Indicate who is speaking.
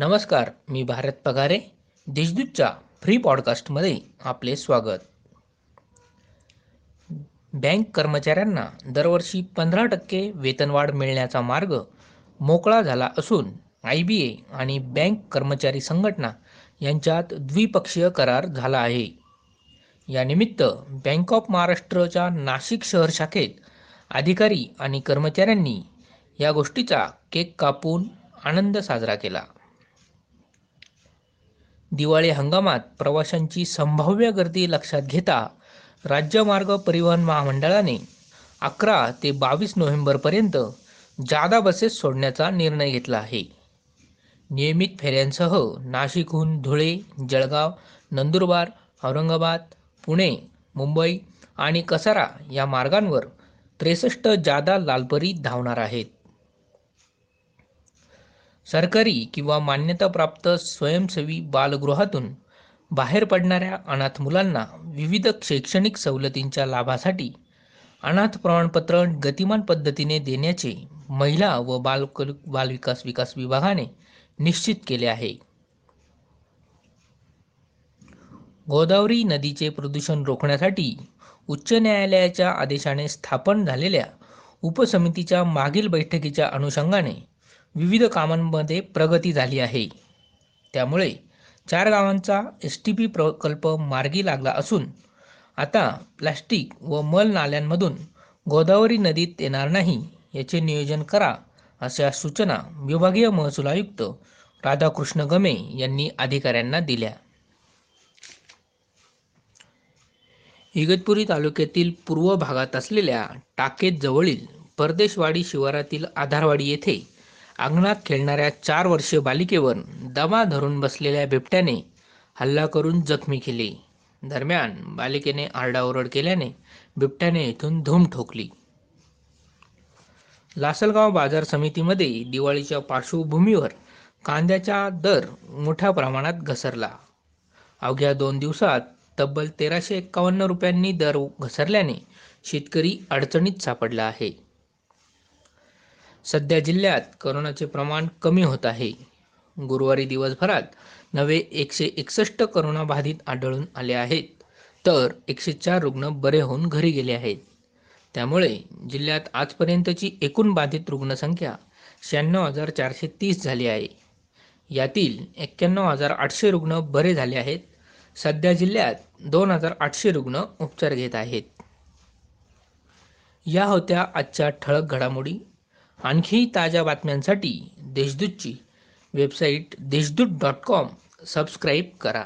Speaker 1: नमस्कार मी भारत पगारे देशदूतच्या फ्री पॉडकास्टमध्ये आपले स्वागत. बँक कर्मचाऱ्यांना दरवर्षी पंधरा टक्के वेतनवाढ मिळण्याचा मार्ग मोकळा झाला असून आय बी ए आणि बँक कर्मचारी संघटना यांच्यात द्विपक्षीय करार झाला आहे. यानिमित्त बँक ऑफ महाराष्ट्रच्या नाशिक शहर शाखेत अधिकारी आणि कर्मचाऱ्यांनी या गोष्टीचा केक कापून आनंद साजरा केला. दिवाळी हंगामात प्रवाशांची संभाव्य गर्दी लक्षात घेता राज्य मार्ग परिवहन महामंडळाने अकरा ते बावीस नोव्हेंबरपर्यंत जादा बसेस सोडण्याचा निर्णय घेतला आहे. नियमित फेऱ्यांसह नाशिकहून धुळे जळगाव नंदुरबार औरंगाबाद पुणे मुंबई आणि कसारा या मार्गांवर त्रेसष्ट जादा लालपरी धावणार आहेत. सरकारी किंवा मान्यताप्राप्त स्वयंसेवी बालगृहातून बाहेर पडणाऱ्या अनाथ मुलांना विविध शैक्षणिक सवलतींच्या लाभासाठी अनाथ प्रमाणपत्र गतिमान पद्धतीने देण्याचे महिला व बाल बालविकास विकास विभागाने निश्चित केले आहे. गोदावरी नदीचे प्रदूषण रोखण्यासाठी उच्च न्यायालयाच्या आदेशाने स्थापन झालेल्या उपसमितीच्या मागील बैठकीच्या अनुषंगाने विविध कामांमध्ये प्रगती झाली आहे. त्यामुळे चार गावांचा एस टी पी प्रकल्प मार्गी लागला असून आता प्लॅस्टिक व मल नाल्यांमधून गोदावरी नदीत येणार नाही याचे नियोजन करा अशा सूचना विभागीय महसूल आयुक्त राधाकृष्ण गमे यांनी अधिकाऱ्यांना दिल्या. इगतपुरी तालुक्यातील पूर्व भागात असलेल्या टाकेत जवळील परदेशवाडी शिवारातील आधारवाडी येथे अंगणात खेळणाऱ्या चार वर्षीय बालिकेवर दमा धरून बसलेल्या बिबट्याने हल्ला करून जखमी केली. दरम्यान बालिकेने आरडाओरड केल्याने बिबट्याने इथून धूम ठोकली. लासलगाव बाजार समितीमध्ये दिवाळीच्या पार्श्वभूमीवर कांद्याचा दर मोठ्या प्रमाणात घसरला. अवघ्या दोन दिवसात तब्बल तेराशे एक्कावन्न रुपयांनी दर घसरल्याने शेतकरी अडचणीत सापडला आहे. सध्या जिल्ह्यात करोनाचे प्रमाण कमी होत आहे. गुरुवारी दिवसभरात नवे एकशे एकसष्ट करोनाबाधित आढळून आले आहेत. तर एकशे चार रुग्ण बरे होऊन घरी गेले आहेत. त्यामुळे जिल्ह्यात आजपर्यंतची एकूण बाधित रुग्णसंख्या शहाण्णव हजार चारशे तीस झाली आहे. यातील एक्क्याण्णव हजार आठशे रुग्ण बरे झाले आहेत. सध्या जिल्ह्यात दोन हजार आठशे रुग्ण उपचार घेत आहेत. या होत्या आजच्या ठळक घडामोडी. आणखी ताज्या बातम्यांसाठी देशदूतची website Deshdoot dot com. Subscribe करा.